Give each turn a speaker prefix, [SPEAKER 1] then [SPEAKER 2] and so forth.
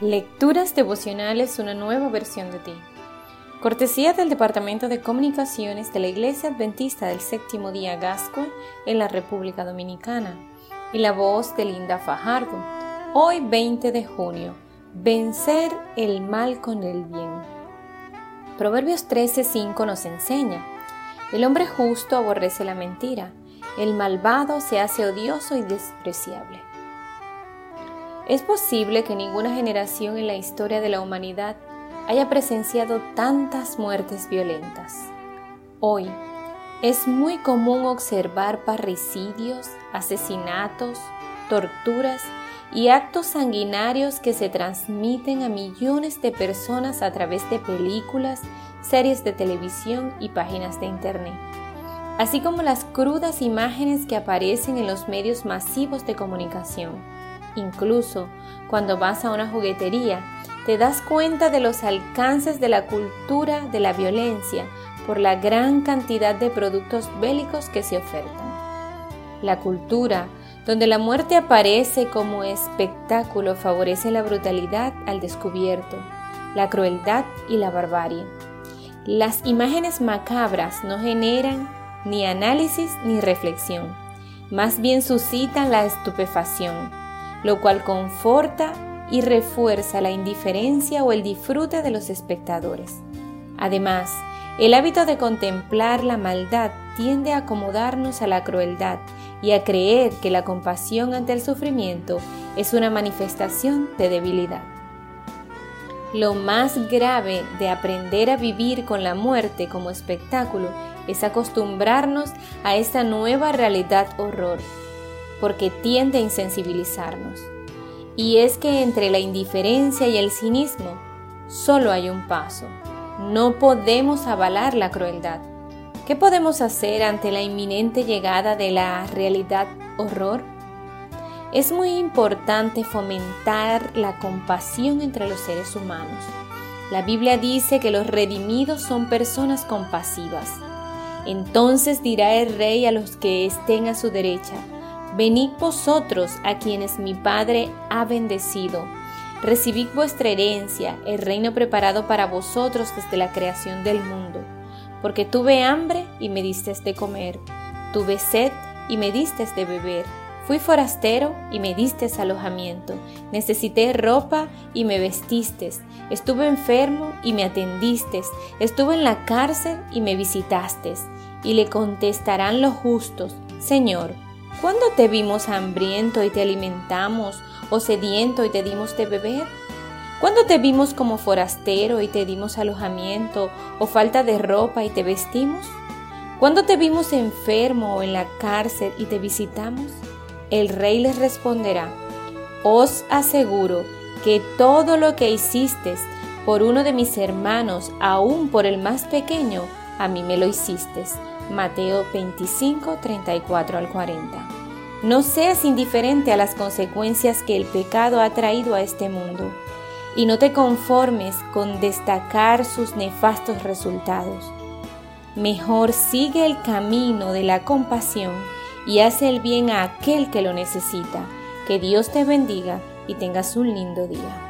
[SPEAKER 1] Lecturas devocionales, una nueva versión de ti. Cortesía del Departamento de Comunicaciones de la Iglesia Adventista del Séptimo Día Gascue en la República Dominicana. Y la voz de Linda Fajardo. Hoy 20 de junio. Vencer el mal con el bien. Proverbios 13:5 nos enseña. El hombre justo aborrece la mentira. El malvado se hace odioso y despreciable. Es posible que ninguna generación en la historia de la humanidad haya presenciado tantas muertes violentas. Hoy es muy común observar parricidios, asesinatos, torturas y actos sanguinarios que se transmiten a millones de personas a través de películas, series de televisión y páginas de Internet, así como las crudas imágenes que aparecen en los medios masivos de comunicación. Incluso cuando vas a una juguetería, te das cuenta de los alcances de la cultura de la violencia por la gran cantidad de productos bélicos que se ofertan. La cultura, donde la muerte aparece como espectáculo, favorece la brutalidad al descubierto, la crueldad y la barbarie. Las imágenes macabras no generan ni análisis ni reflexión, más bien suscitan la estupefacción lo cual conforta y refuerza la indiferencia o el disfrute de los espectadores. Además, el hábito de contemplar la maldad tiende a acomodarnos a la crueldad y a creer que la compasión ante el sufrimiento es una manifestación de debilidad. Lo más grave de aprender a vivir con la muerte como espectáculo es acostumbrarnos a esta nueva realidad horror porque tiende a insensibilizarnos. Y es que entre la indiferencia y el cinismo solo hay un paso. No podemos avalar la crueldad. ¿Qué podemos hacer ante la inminente llegada de la realidad horror? Es muy importante fomentar la compasión entre los seres humanos. La Biblia dice que los redimidos son personas compasivas. Entonces dirá el rey a los que estén a su derecha, Venid vosotros a quienes mi Padre ha bendecido. Recibid vuestra herencia, el reino preparado para vosotros desde la creación del mundo. Porque tuve hambre y me diste de comer, tuve sed y me diste de beber, fui forastero y me diste alojamiento, necesité ropa y me vestiste, estuve enfermo y me atendiste, estuve en la cárcel y me visitaste. Y le contestarán los justos, Señor, ¿Cuándo te vimos hambriento y te alimentamos, o sediento y te dimos de beber? ¿Cuándo te vimos como forastero y te dimos alojamiento, o falta de ropa y te vestimos? ¿Cuándo te vimos enfermo o en la cárcel y te visitamos? El rey les responderá, os aseguro que todo lo que hiciste por uno de mis hermanos, aún por el más pequeño, a mí me lo hiciste. Mateo 25, 34 al 40. No seas indiferente a las consecuencias que el pecado ha traído a este mundo y no te conformes con destacar sus nefastos resultados. Mejor sigue el camino de la compasión y hace el bien a aquel que lo necesita. Que Dios te bendiga y tengas un lindo día.